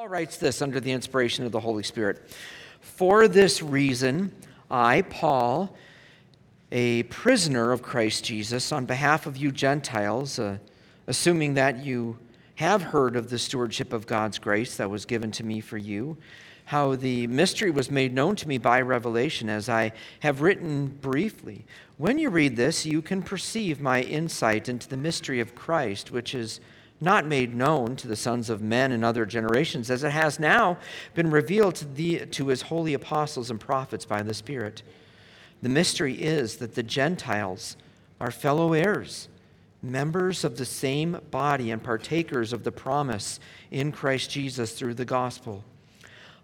Paul writes this under the inspiration of the Holy Spirit. For this reason, I, Paul, a prisoner of Christ Jesus, on behalf of you Gentiles, uh, assuming that you have heard of the stewardship of God's grace that was given to me for you, how the mystery was made known to me by revelation, as I have written briefly. When you read this, you can perceive my insight into the mystery of Christ, which is not made known to the sons of men in other generations, as it has now been revealed to, the, to his holy apostles and prophets by the Spirit. The mystery is that the Gentiles are fellow heirs, members of the same body, and partakers of the promise in Christ Jesus through the gospel.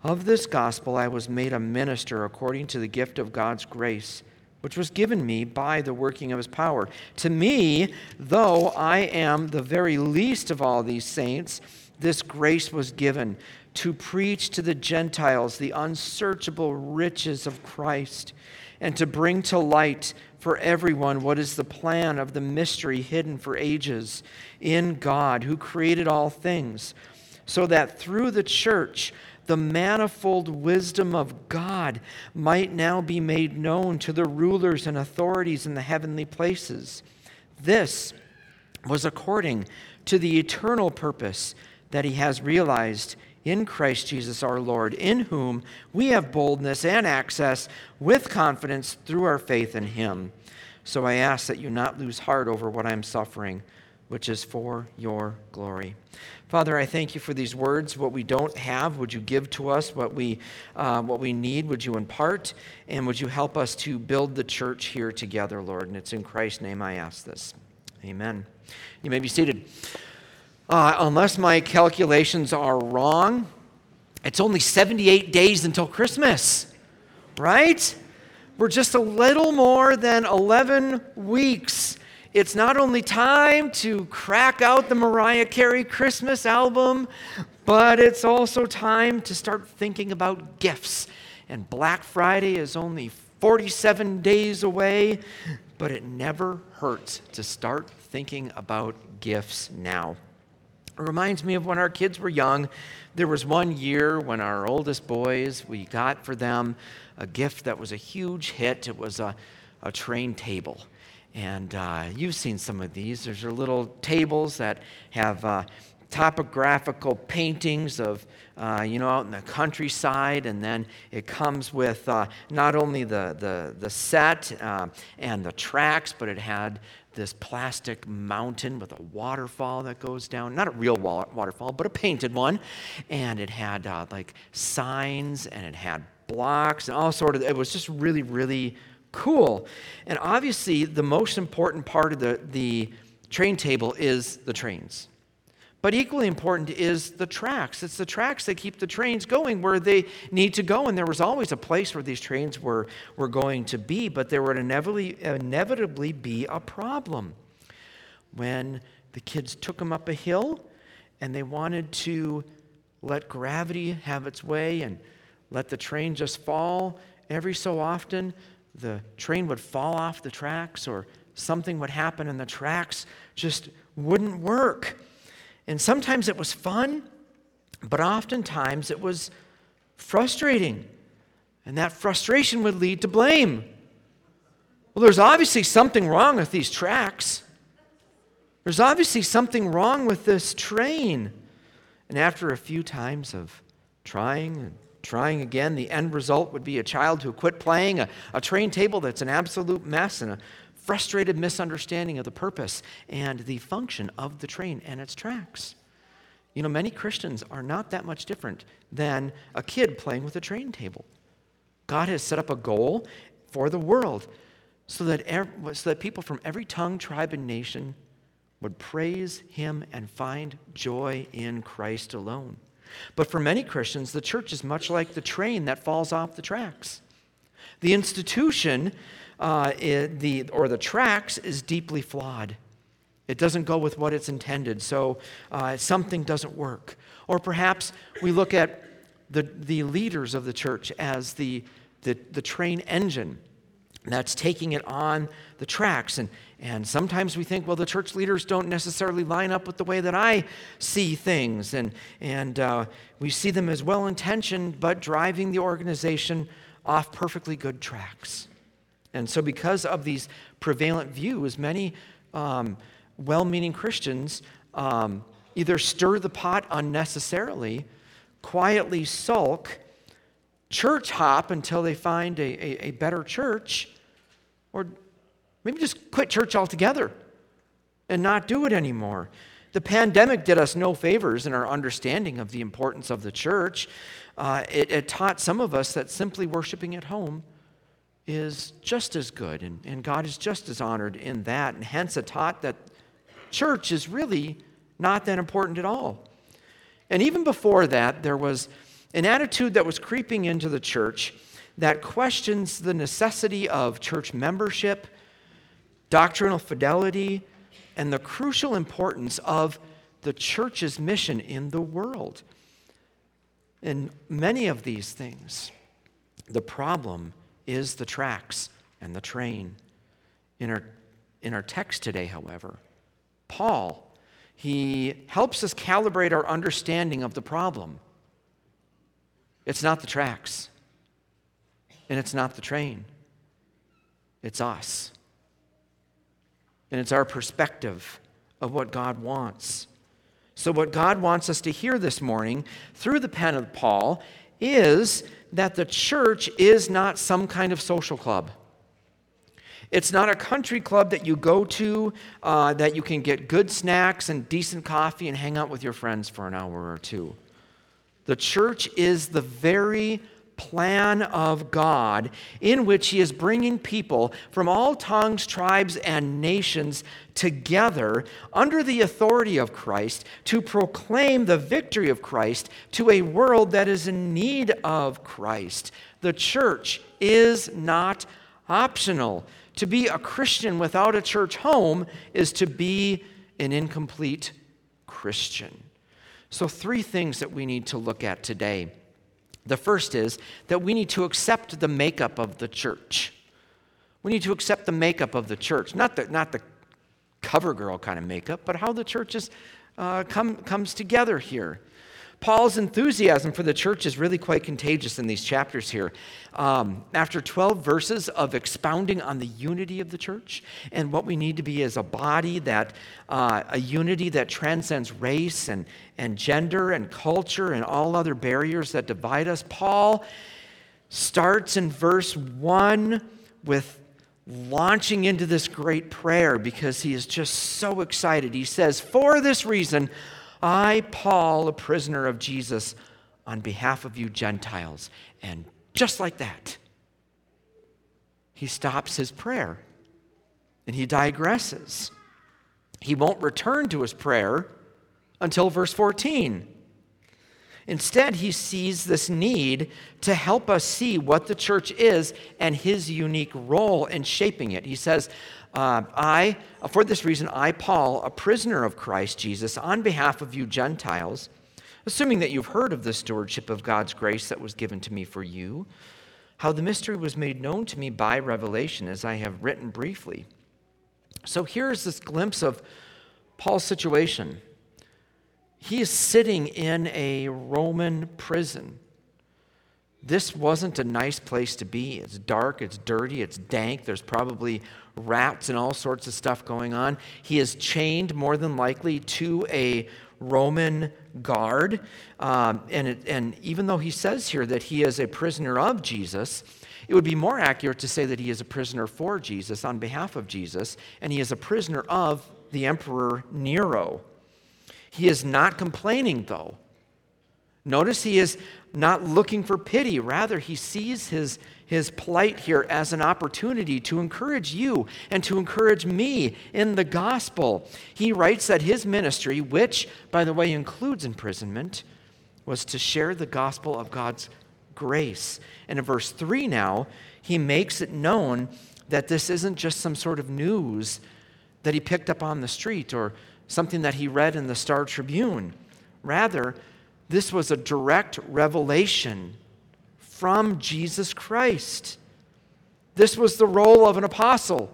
Of this gospel I was made a minister according to the gift of God's grace which was given me by the working of his power. To me, though I am the very least of all these saints, this grace was given to preach to the Gentiles the unsearchable riches of Christ and to bring to light for everyone what is the plan of the mystery hidden for ages in God who created all things, so that through the church, the manifold wisdom of God might now be made known to the rulers and authorities in the heavenly places. This was according to the eternal purpose that He has realized in Christ Jesus our Lord, in whom we have boldness and access with confidence through our faith in Him. So I ask that you not lose heart over what I'm suffering, which is for your glory. Father, I thank you for these words. What we don't have, would you give to us? What we, uh, what we need, would you impart? And would you help us to build the church here together, Lord? And it's in Christ's name I ask this. Amen. You may be seated. Uh, unless my calculations are wrong, it's only 78 days until Christmas, right? We're just a little more than 11 weeks it's not only time to crack out the Mariah Carey Christmas album, but it's also time to start thinking about gifts. And Black Friday is only 47 days away, but it never hurts to start thinking about gifts now. It reminds me of when our kids were young. There was one year when our oldest boys, we got for them a gift that was a huge hit. It was a, a train table. And uh, you've seen some of these. There's little tables that have uh, topographical paintings of, uh, you know, out in the countryside. And then it comes with uh, not only the, the, the set uh, and the tracks, but it had this plastic mountain with a waterfall that goes down. Not a real waterfall, but a painted one. And it had uh, like signs and it had blocks and all sort of, it was just really, really cool. And obviously, the most important part of the, the train table is the trains. But equally important is the tracks. It's the tracks that keep the trains going where they need to go. And there was always a place where these trains were, were going to be, but there would inevitably, inevitably be a problem. When the kids took them up a hill and they wanted to let gravity have its way and let the train just fall, every so often the train would fall off the tracks or something would happen and the tracks just wouldn't work. And sometimes it was fun, but oftentimes it was frustrating. And that frustration would lead to blame. Well, there's obviously something wrong with these tracks. There's obviously something wrong with this train. And after a few times of trying and trying again. The end result would be a child who quit playing, a, a train table that's an absolute mess, and a frustrated misunderstanding of the purpose and the function of the train and its tracks. You know, many Christians are not that much different than a kid playing with a train table. God has set up a goal for the world so that, every, so that people from every tongue, tribe, and nation would praise him and find joy in Christ alone. But for many Christians, the church is much like the train that falls off the tracks. The institution uh, it, the, or the tracks is deeply flawed. It doesn't go with what it's intended, so uh, something doesn't work. Or perhaps we look at the, the leaders of the church as the, the, the train engine that's taking it on the tracks. And, and sometimes we think, well, the church leaders don't necessarily line up with the way that I see things. And, and uh, we see them as well intentioned, but driving the organization off perfectly good tracks. And so, because of these prevalent views, many um, well meaning Christians um, either stir the pot unnecessarily, quietly sulk, church hop until they find a, a, a better church, or maybe just quit church altogether and not do it anymore. The pandemic did us no favors in our understanding of the importance of the church. Uh, it, it, taught some of us that simply worshiping at home is just as good, and, and God is just as honored in that. And hence, it taught that church is really not that important at all. And even before that, there was an attitude that was creeping into the church that questions the necessity of church membership, doctrinal fidelity, and the crucial importance of the church's mission in the world. In many of these things, the problem is the tracks and the train. In our, in our text today, however, Paul he helps us calibrate our understanding of the problem. It's not the tracks, and it's not the train, it's us. And it's our perspective of what God wants. So, what God wants us to hear this morning through the pen of Paul is that the church is not some kind of social club. It's not a country club that you go to uh, that you can get good snacks and decent coffee and hang out with your friends for an hour or two. The church is the very plan of God in which He is bringing people from all tongues, tribes, and nations together under the authority of Christ to proclaim the victory of Christ to a world that is in need of Christ. The church is not optional. To be a Christian without a church home is to be an incomplete Christian. So, three things that we need to look at today. The first is that we need to accept the makeup of the church. We need to accept the makeup of the church, not the, not the cover girl kind of makeup, but how the church is, uh, come, comes together here. Paul's enthusiasm for the church is really quite contagious in these chapters here. Um, after 12 verses of expounding on the unity of the church and what we need to be as a body, that uh, a unity that transcends race and, and gender and culture and all other barriers that divide us, Paul starts in verse 1 with launching into this great prayer because he is just so excited. He says, For this reason, I, Paul, a prisoner of Jesus, on behalf of you Gentiles. And just like that, he stops his prayer and he digresses. He won't return to his prayer until verse 14. Instead, he sees this need to help us see what the church is and his unique role in shaping it. He says, uh, I, for this reason, I, Paul, a prisoner of Christ Jesus, on behalf of you Gentiles, assuming that you've heard of the stewardship of God's grace that was given to me for you, how the mystery was made known to me by revelation, as I have written briefly. So here's this glimpse of Paul's situation. He is sitting in a Roman prison. This wasn't a nice place to be. It's dark, it's dirty, it's dank. There's probably rats and all sorts of stuff going on. He is chained, more than likely, to a Roman guard. Um, and, it, and even though he says here that he is a prisoner of Jesus, it would be more accurate to say that he is a prisoner for Jesus on behalf of Jesus, and he is a prisoner of the Emperor Nero. He is not complaining, though. Notice he is not looking for pity. Rather, he sees his, his plight here as an opportunity to encourage you and to encourage me in the gospel. He writes that his ministry, which, by the way, includes imprisonment, was to share the gospel of God's grace. And in verse 3 now, he makes it known that this isn't just some sort of news that he picked up on the street or something that he read in the Star Tribune. Rather, this was a direct revelation from Jesus Christ. This was the role of an apostle.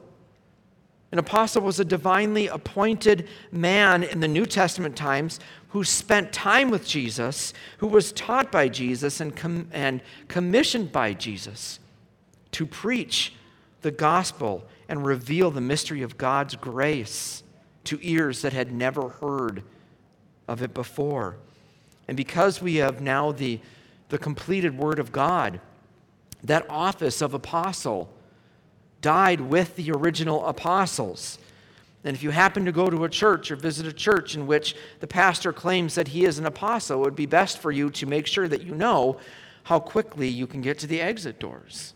An apostle was a divinely appointed man in the New Testament times who spent time with Jesus, who was taught by Jesus and, com- and commissioned by Jesus to preach the gospel and reveal the mystery of God's grace to ears that had never heard of it before. And because we have now the, the completed Word of God, that office of apostle died with the original apostles. And if you happen to go to a church or visit a church in which the pastor claims that he is an apostle, it would be best for you to make sure that you know how quickly you can get to the exit doors.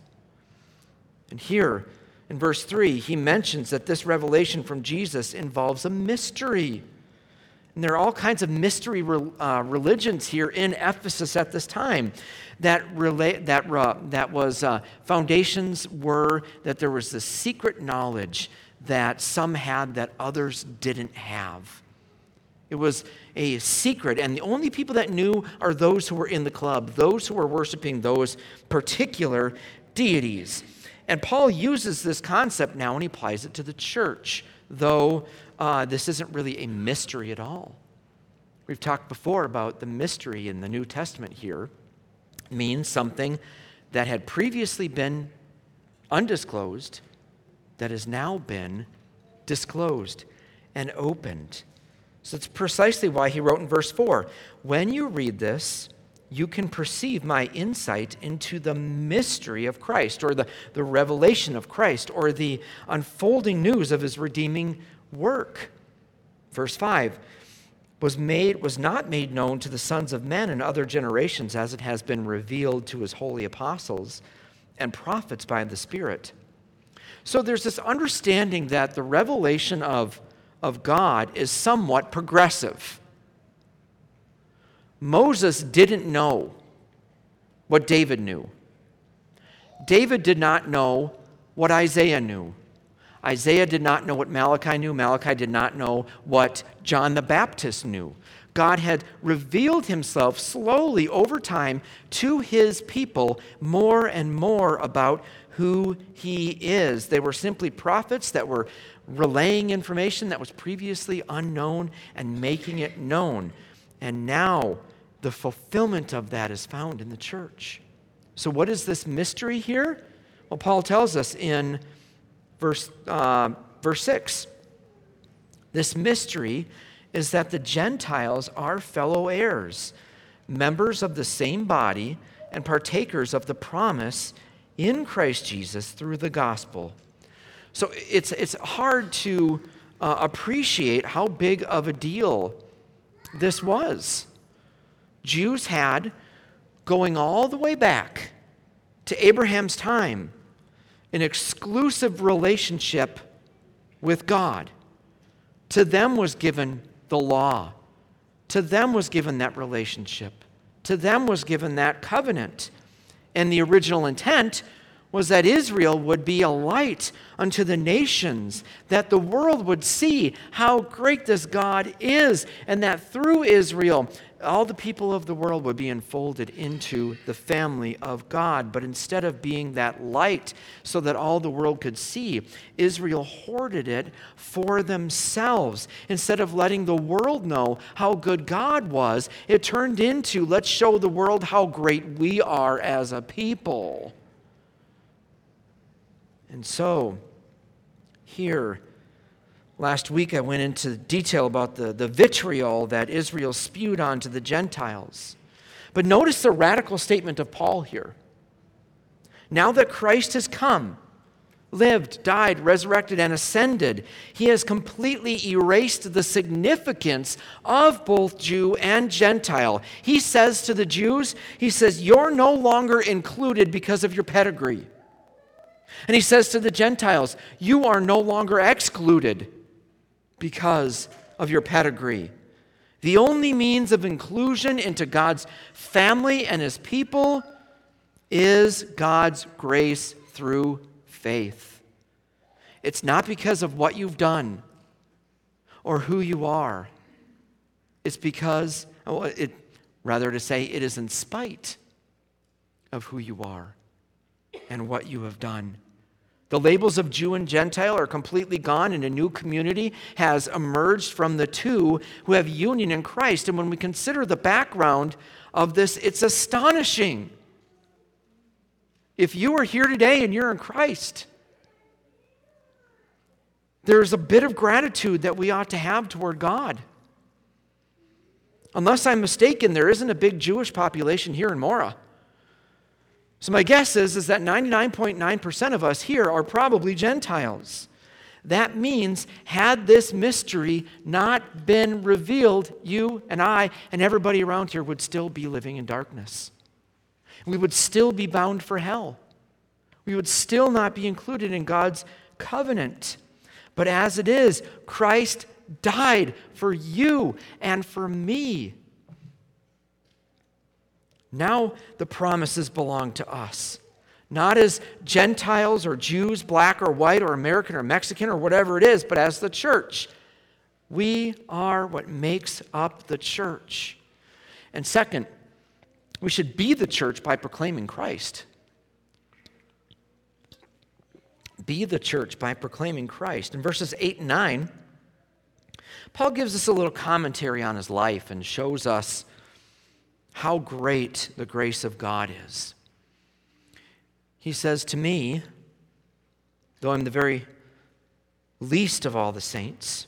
And here in verse 3, he mentions that this revelation from Jesus involves a mystery. And there are all kinds of mystery uh, religions here in Ephesus at this time. That, relate, that, uh, that was uh, foundations were that there was this secret knowledge that some had that others didn't have. It was a secret, and the only people that knew are those who were in the club, those who were worshiping those particular deities. And Paul uses this concept now and he applies it to the church, though uh, this isn't really a mystery at all. We've talked before about the mystery in the New Testament here means something that had previously been undisclosed that has now been disclosed and opened. So it's precisely why he wrote in verse 4 When you read this, you can perceive my insight into the mystery of Christ, or the, the revelation of Christ, or the unfolding news of his redeeming work. Verse 5 was made was not made known to the sons of men in other generations as it has been revealed to his holy apostles and prophets by the spirit. So there's this understanding that the revelation of, of god is somewhat progressive. Moses didn't know what david knew. David did not know what isaiah knew Isaiah did not know what Malachi knew. Malachi did not know what John the Baptist knew. God had revealed himself slowly over time to his people more and more about who he is. They were simply prophets that were relaying information that was previously unknown and making it known. And now the fulfillment of that is found in the church. So, what is this mystery here? Well, Paul tells us in verse, uh, verse 6. This mystery is that the Gentiles are fellow heirs, members of the same body, and partakers of the promise in Christ Jesus through the gospel. So it's, it's hard to uh, appreciate how big of a deal this was. Jews had, going all the way back to Abraham's time, an exclusive relationship with God. To them was given the law, to them was given that relationship, to them was given that covenant. And the original intent was that Israel would be a light unto the nations, that the world would see how great this God is, and that through Israel, all the people of the world would be enfolded into the family of God. But instead of being that light so that all the world could see, Israel hoarded it for themselves. Instead of letting the world know how good God was, it turned into let's show the world how great we are as a people. And so, here, last week I went into detail about the, the vitriol that Israel spewed onto the Gentiles. But notice the radical statement of Paul here. Now that Christ has come, lived, died, resurrected, and ascended, he has completely erased the significance of both Jew and Gentile. He says to the Jews, He says, You're no longer included because of your pedigree. And he says to the Gentiles, You are no longer excluded because of your pedigree. The only means of inclusion into God's family and his people is God's grace through faith. It's not because of what you've done or who you are. It's because, it, rather to say, it is in spite of who you are and what you have done. The labels of Jew and Gentile are completely gone, and a new community has emerged from the two who have union in Christ. And when we consider the background of this, it's astonishing. If you are here today and you're in Christ, there's a bit of gratitude that we ought to have toward God. Unless I'm mistaken, there isn't a big Jewish population here in Mora. So my guess is, is that 99.9% of us here are probably Gentiles. That means, had this mystery not been revealed, you and I and everybody around here would still be living in darkness. We would still be bound for hell. We would still not be included in God's covenant. But as it is, Christ died for you and for me. Now the promises belong to us. Not as Gentiles or Jews, black or white or American or Mexican or whatever it is, but as the church. We are what makes up the church. And second, we should be the church by proclaiming Christ. Be the church by proclaiming Christ. In verses 8 and 9, Paul gives us a little commentary on his life and shows us how great the grace of God is. He says to me, though I'm the very least of all the saints,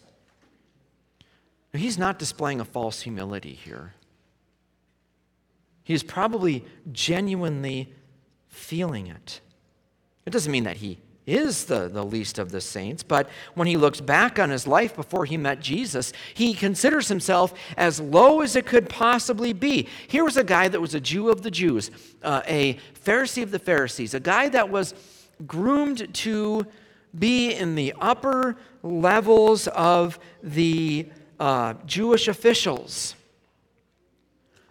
he's not displaying a false humility here. He's probably genuinely feeling it. It doesn't mean that he is the, the least of the saints, but when he looks back on his life before he met Jesus, he considers himself as low as it could possibly be. Here was a guy that was a Jew of the Jews, uh, a Pharisee of the Pharisees, a guy that was groomed to be in the upper levels of the uh, Jewish officials.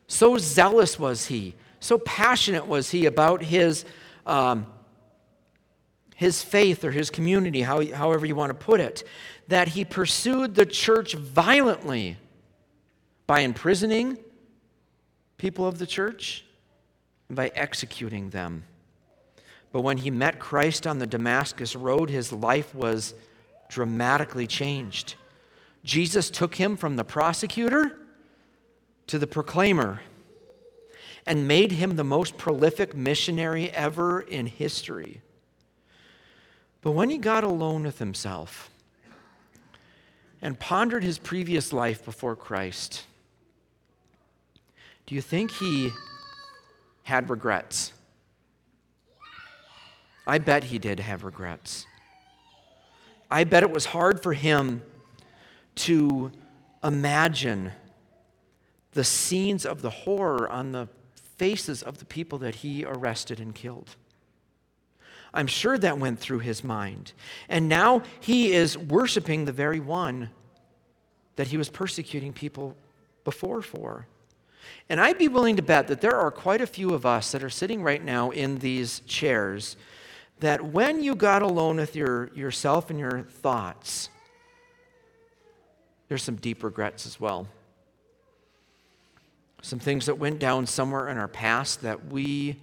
So zealous was he, so passionate was he about his. Um, his faith or his community, how, however you want to put it, that he pursued the church violently by imprisoning people of the church and by executing them. But when he met Christ on the Damascus Road, his life was dramatically changed. Jesus took him from the prosecutor to the proclaimer and made him the most prolific missionary ever in history. But when he got alone with himself and pondered his previous life before Christ, do you think he had regrets? I bet he did have regrets. I bet it was hard for him to imagine the scenes of the horror on the faces of the people that he arrested and killed. I'm sure that went through his mind. And now he is worshiping the very one that he was persecuting people before for. And I'd be willing to bet that there are quite a few of us that are sitting right now in these chairs that when you got alone with your, yourself and your thoughts, there's some deep regrets as well. Some things that went down somewhere in our past that we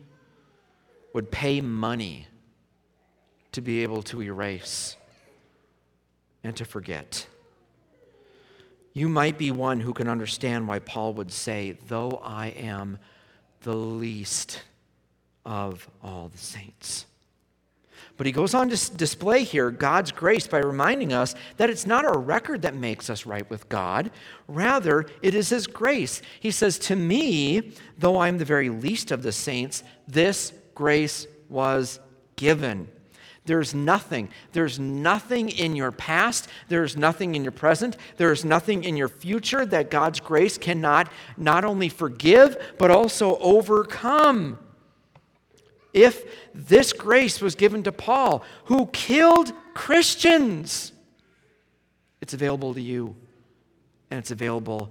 would pay money to be able to erase and to forget. You might be one who can understand why Paul would say, Though I am the least of all the saints. But he goes on to display here God's grace by reminding us that it's not our record that makes us right with God. Rather, it is his grace. He says, To me, though I'm the very least of the saints, this grace was given. There's nothing. There's nothing in your past. There's nothing in your present. There's nothing in your future that God's grace cannot not only forgive, but also overcome. If this grace was given to Paul, who killed Christians, it's available to you, and it's available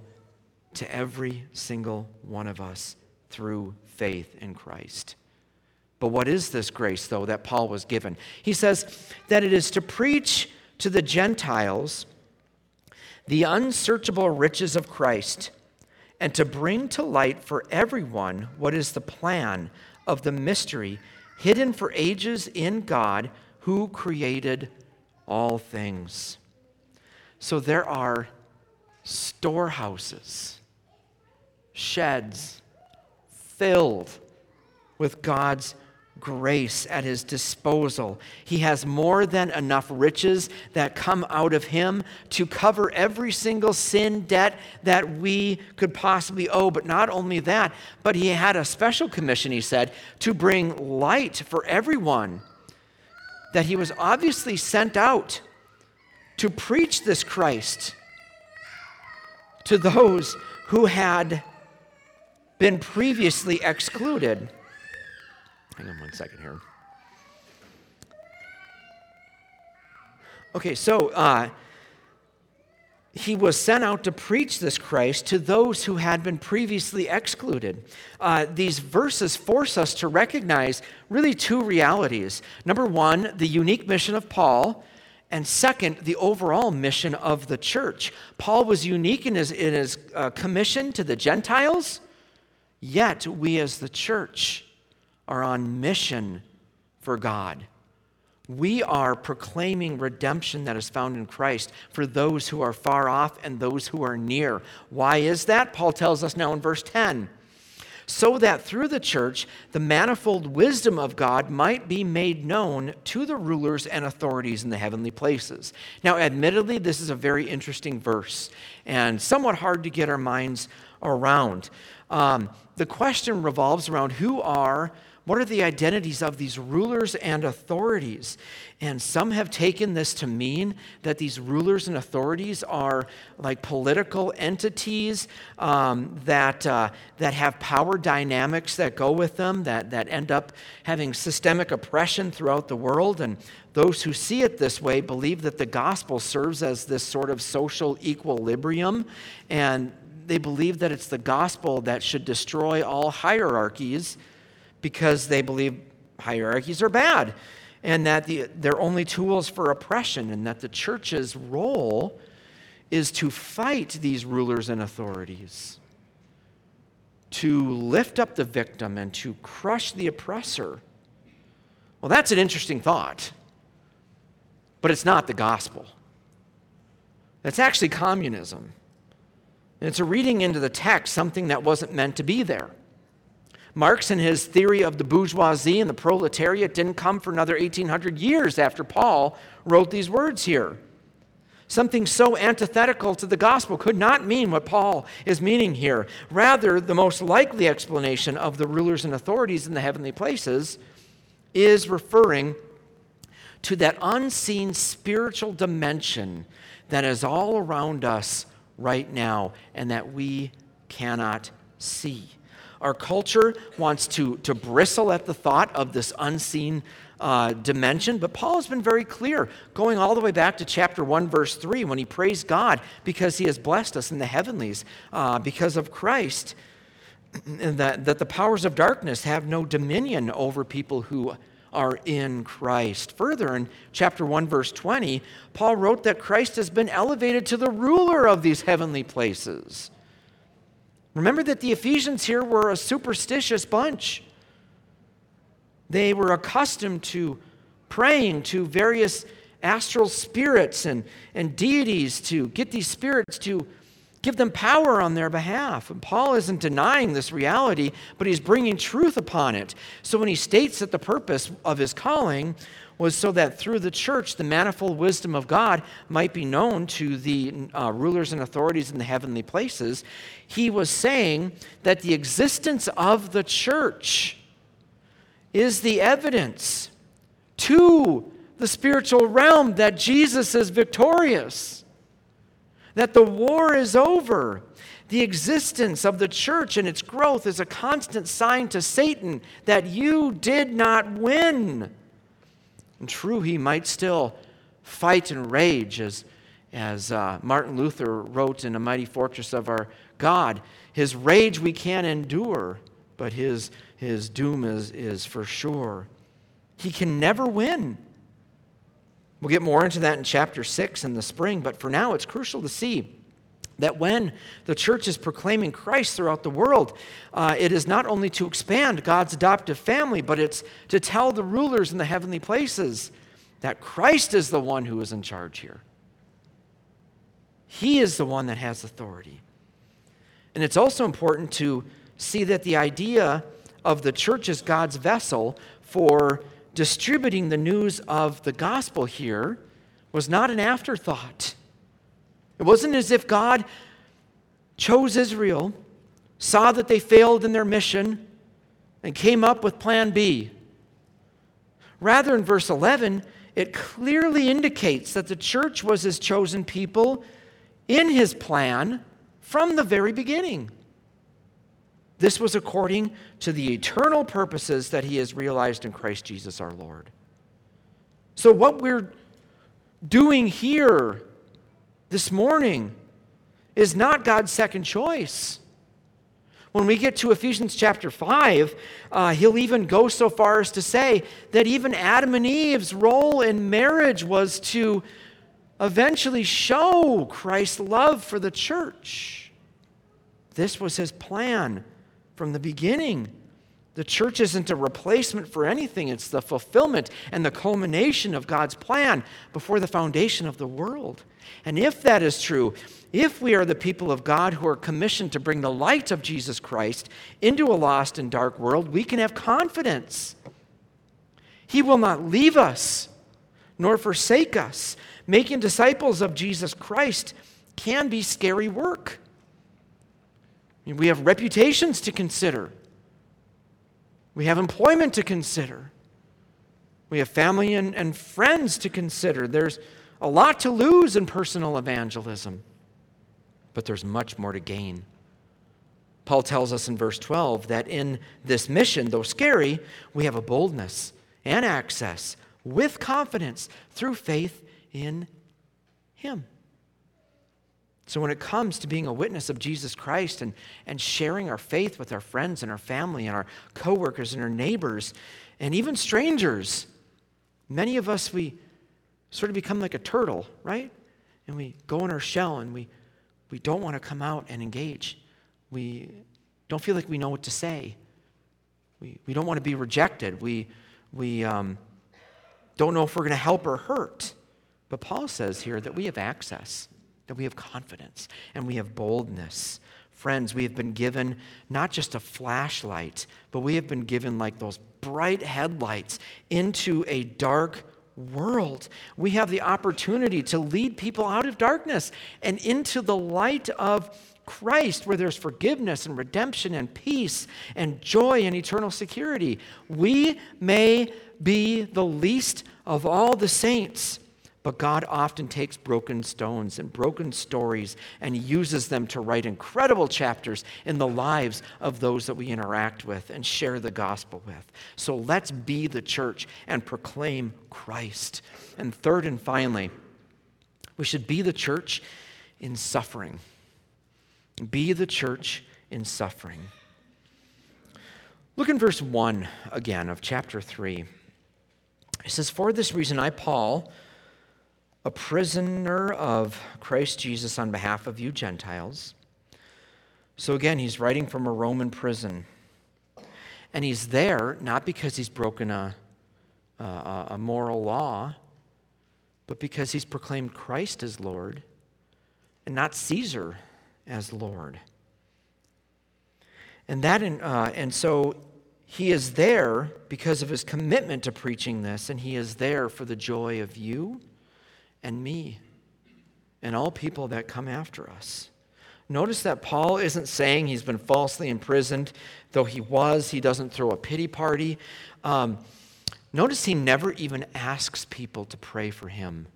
to every single one of us through faith in Christ. But what is this grace, though, that Paul was given? He says that it is to preach to the Gentiles the unsearchable riches of Christ and to bring to light for everyone what is the plan of the mystery hidden for ages in God who created all things. So there are storehouses, sheds filled with God's grace at his disposal. He has more than enough riches that come out of him to cover every single sin debt that we could possibly owe. But not only that, but he had a special commission, he said, to bring light for everyone. That he was obviously sent out to preach this Christ to those who had been previously excluded. Hang on one second here. Okay, so uh, he was sent out to preach this Christ to those who had been previously excluded. Uh, these verses force us to recognize really two realities. Number one, the unique mission of Paul, and second, the overall mission of the church. Paul was unique in his, in his uh, commission to the Gentiles, yet we as the church are on mission for God. We are proclaiming redemption that is found in Christ for those who are far off and those who are near. Why is that? Paul tells us now in verse 10 so that through the church the manifold wisdom of God might be made known to the rulers and authorities in the heavenly places. Now, admittedly, this is a very interesting verse and somewhat hard to get our minds around. Um, the question revolves around who are what are the identities of these rulers and authorities? And some have taken this to mean that these rulers and authorities are like political entities um, that, uh, that have power dynamics that go with them, that, that end up having systemic oppression throughout the world. And those who see it this way believe that the gospel serves as this sort of social equilibrium. And they believe that it's the gospel that should destroy all hierarchies because they believe hierarchies are bad and that the, they're only tools for oppression, and that the church's role is to fight these rulers and authorities, to lift up the victim and to crush the oppressor. Well, that's an interesting thought, but it's not the gospel. That's actually communism. And it's a reading into the text something that wasn't meant to be there. Marx and his theory of the bourgeoisie and the proletariat didn't come for another 1800 years after Paul wrote these words here. Something so antithetical to the gospel could not mean what Paul is meaning here. Rather, the most likely explanation of the rulers and authorities in the heavenly places is referring to that unseen spiritual dimension that is all around us right now and that we cannot see. Our culture wants to, to bristle at the thought of this unseen uh, dimension, but Paul has been very clear, going all the way back to chapter 1, verse 3, when he praised God because he has blessed us in the heavenlies uh, because of Christ, and that, that the powers of darkness have no dominion over people who are in Christ. Further, in chapter 1, verse 20, Paul wrote that Christ has been elevated to the ruler of these heavenly places. Remember that the Ephesians here were a superstitious bunch. They were accustomed to praying to various astral spirits and, and deities to get these spirits to give them power on their behalf. And Paul isn't denying this reality, but he's bringing truth upon it. So when he states that the purpose of his calling was so that through the church, the manifold wisdom of God might be known to the uh, rulers and authorities in the heavenly places. He was saying that the existence of the church is the evidence to the spiritual realm that Jesus is victorious, that the war is over. The existence of the church and its growth is a constant sign to Satan that you did not win. And true, he might still fight and rage, as, as uh, Martin Luther wrote in A Mighty Fortress of Our God. His rage we can endure, but his, his doom is, is for sure. He can never win. We'll get more into that in chapter 6 in the spring, but for now, it's crucial to see that when the church is proclaiming Christ throughout the world, uh, it is not only to expand God's adoptive family, but it's to tell the rulers in the heavenly places that Christ is the one who is in charge here. He is the one that has authority. And it's also important to see that the idea of the church as God's vessel for distributing the news of the gospel here was not an afterthought. It wasn't as if God chose Israel, saw that they failed in their mission, and came up with plan B. Rather, in verse 11, it clearly indicates that the church was his chosen people in his plan from the very beginning. This was according to the eternal purposes that he has realized in Christ Jesus our Lord. So, what we're doing here this morning is not God's second choice. When we get to Ephesians chapter 5, uh, he'll even go so far as to say that even Adam and Eve's role in marriage was to eventually show Christ's love for the church. This was his plan from the beginning. The church isn't a replacement for anything, it's the fulfillment and the culmination of God's plan before the foundation of the world. And if that is true, if we are the people of God who are commissioned to bring the light of Jesus Christ into a lost and dark world, we can have confidence. He will not leave us nor forsake us. Making disciples of Jesus Christ can be scary work. We have reputations to consider. We have employment to consider. We have family and, and friends to consider. There's a lot to lose in personal evangelism, but there's much more to gain. Paul tells us in verse 12 that in this mission, though scary, we have a boldness and access with confidence through faith in Him. So, when it comes to being a witness of Jesus Christ and, and sharing our faith with our friends and our family and our coworkers and our neighbors and even strangers, many of us, we sort of become like a turtle, right? And we go in our shell and we, we don't want to come out and engage. We don't feel like we know what to say. We, we don't want to be rejected. We, we um, don't know if we're going to help or hurt. But Paul says here that we have access that we have confidence and we have boldness. Friends, we have been given not just a flashlight, but we have been given like those bright headlights into a dark world. We have the opportunity to lead people out of darkness and into the light of Christ, where there's forgiveness and redemption and peace and joy and eternal security. We may be the least of all the saints but God often takes broken stones and broken stories and uses them to write incredible chapters in the lives of those that we interact with and share the gospel with. So let's be the church and proclaim Christ. And third and finally, we should be the church in suffering. Be the church in suffering. Look in verse 1 again of chapter 3. It says, For this reason, I, Paul, a prisoner of Christ Jesus on behalf of you Gentiles. So again, he's writing from a Roman prison. And he's there not because he's broken a, a, a moral law, but because he's proclaimed Christ as Lord and not Caesar as Lord. And that, in, uh, and so he is there because of his commitment to preaching this, and he is there for the joy of you and me and all people that come after us. Notice that Paul isn't saying he's been falsely imprisoned, though he was. He doesn't throw a pity party. Um, notice he never even asks people to pray for him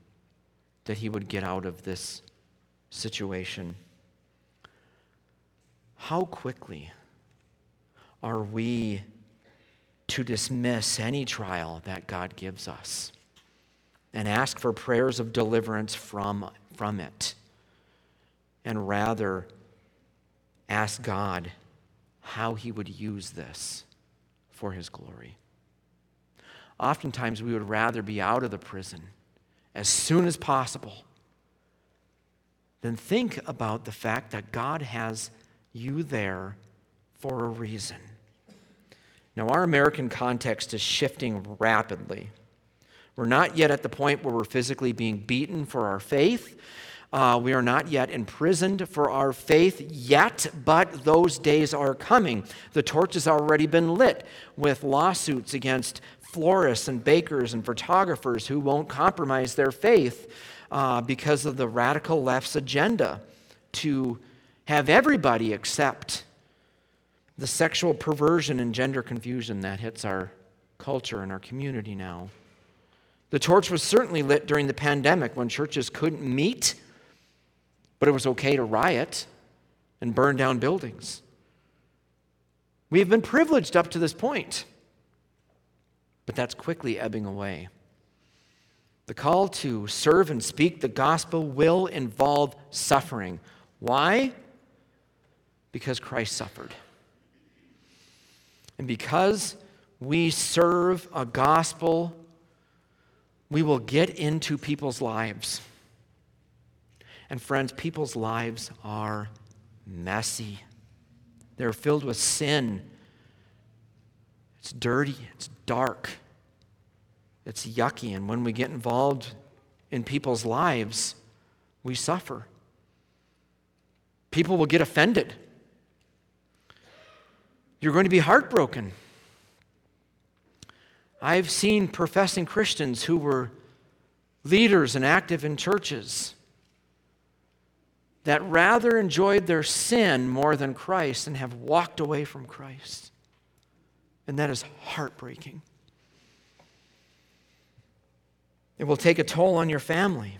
that he would get out of this situation. How quickly are we to dismiss any trial that God gives us? And ask for prayers of deliverance from, from it, and rather ask God how He would use this for His glory. Oftentimes, we would rather be out of the prison as soon as possible than think about the fact that God has you there for a reason. Now, our American context is shifting rapidly We're not yet at the point where we're physically being beaten for our faith. Uh, we are not yet imprisoned for our faith yet, but those days are coming. The torch has already been lit with lawsuits against florists and bakers and photographers who won't compromise their faith uh, because of the radical left's agenda to have everybody accept the sexual perversion and gender confusion that hits our culture and our community now. The torch was certainly lit during the pandemic when churches couldn't meet but it was okay to riot and burn down buildings. We have been privileged up to this point, but that's quickly ebbing away. The call to serve and speak the gospel will involve suffering. Why? Because Christ suffered. And because we serve a gospel, we will get into people's lives. And friends, people's lives are messy. They're filled with sin. It's dirty, it's dark, it's yucky. And when we get involved in people's lives, we suffer. People will get offended. You're going to be heartbroken. I've seen professing Christians who were leaders and active in churches that rather enjoyed their sin more than Christ and have walked away from Christ. And that is heartbreaking. It will take a toll on your family.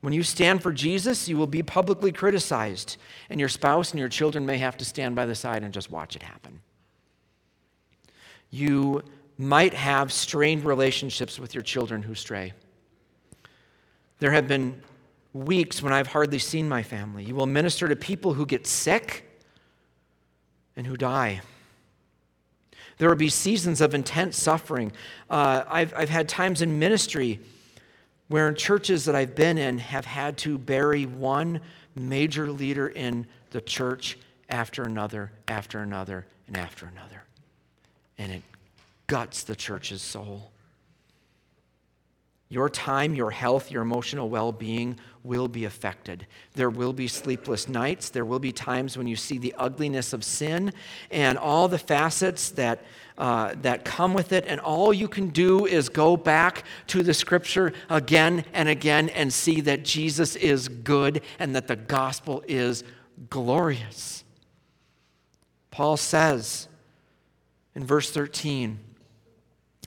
When you stand for Jesus, you will be publicly criticized, and your spouse and your children may have to stand by the side and just watch it happen. You might have strained relationships with your children who stray. There have been weeks when I've hardly seen my family. You will minister to people who get sick and who die. There will be seasons of intense suffering. Uh, I've, I've had times in ministry where in churches that I've been in have had to bury one major leader in the church after another, after another, and after another. And it guts the church's soul. Your time, your health, your emotional well being will be affected. There will be sleepless nights. There will be times when you see the ugliness of sin and all the facets that, uh, that come with it. And all you can do is go back to the scripture again and again and see that Jesus is good and that the gospel is glorious. Paul says in verse 13,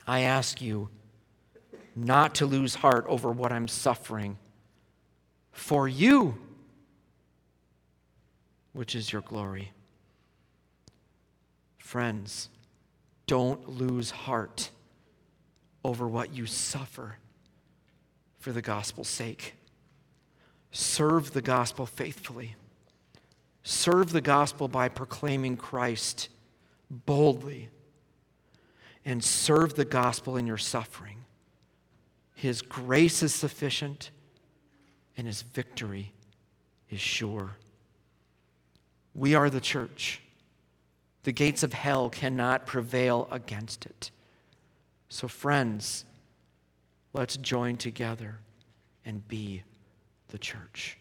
I ask you, not to lose heart over what I'm suffering for you, which is your glory. Friends, don't lose heart over what you suffer for the gospel's sake. Serve the gospel faithfully. Serve the gospel by proclaiming Christ boldly. And serve the gospel in your suffering. His grace is sufficient, and His victory is sure. We are the church. The gates of hell cannot prevail against it. So, friends, let's join together and be the church.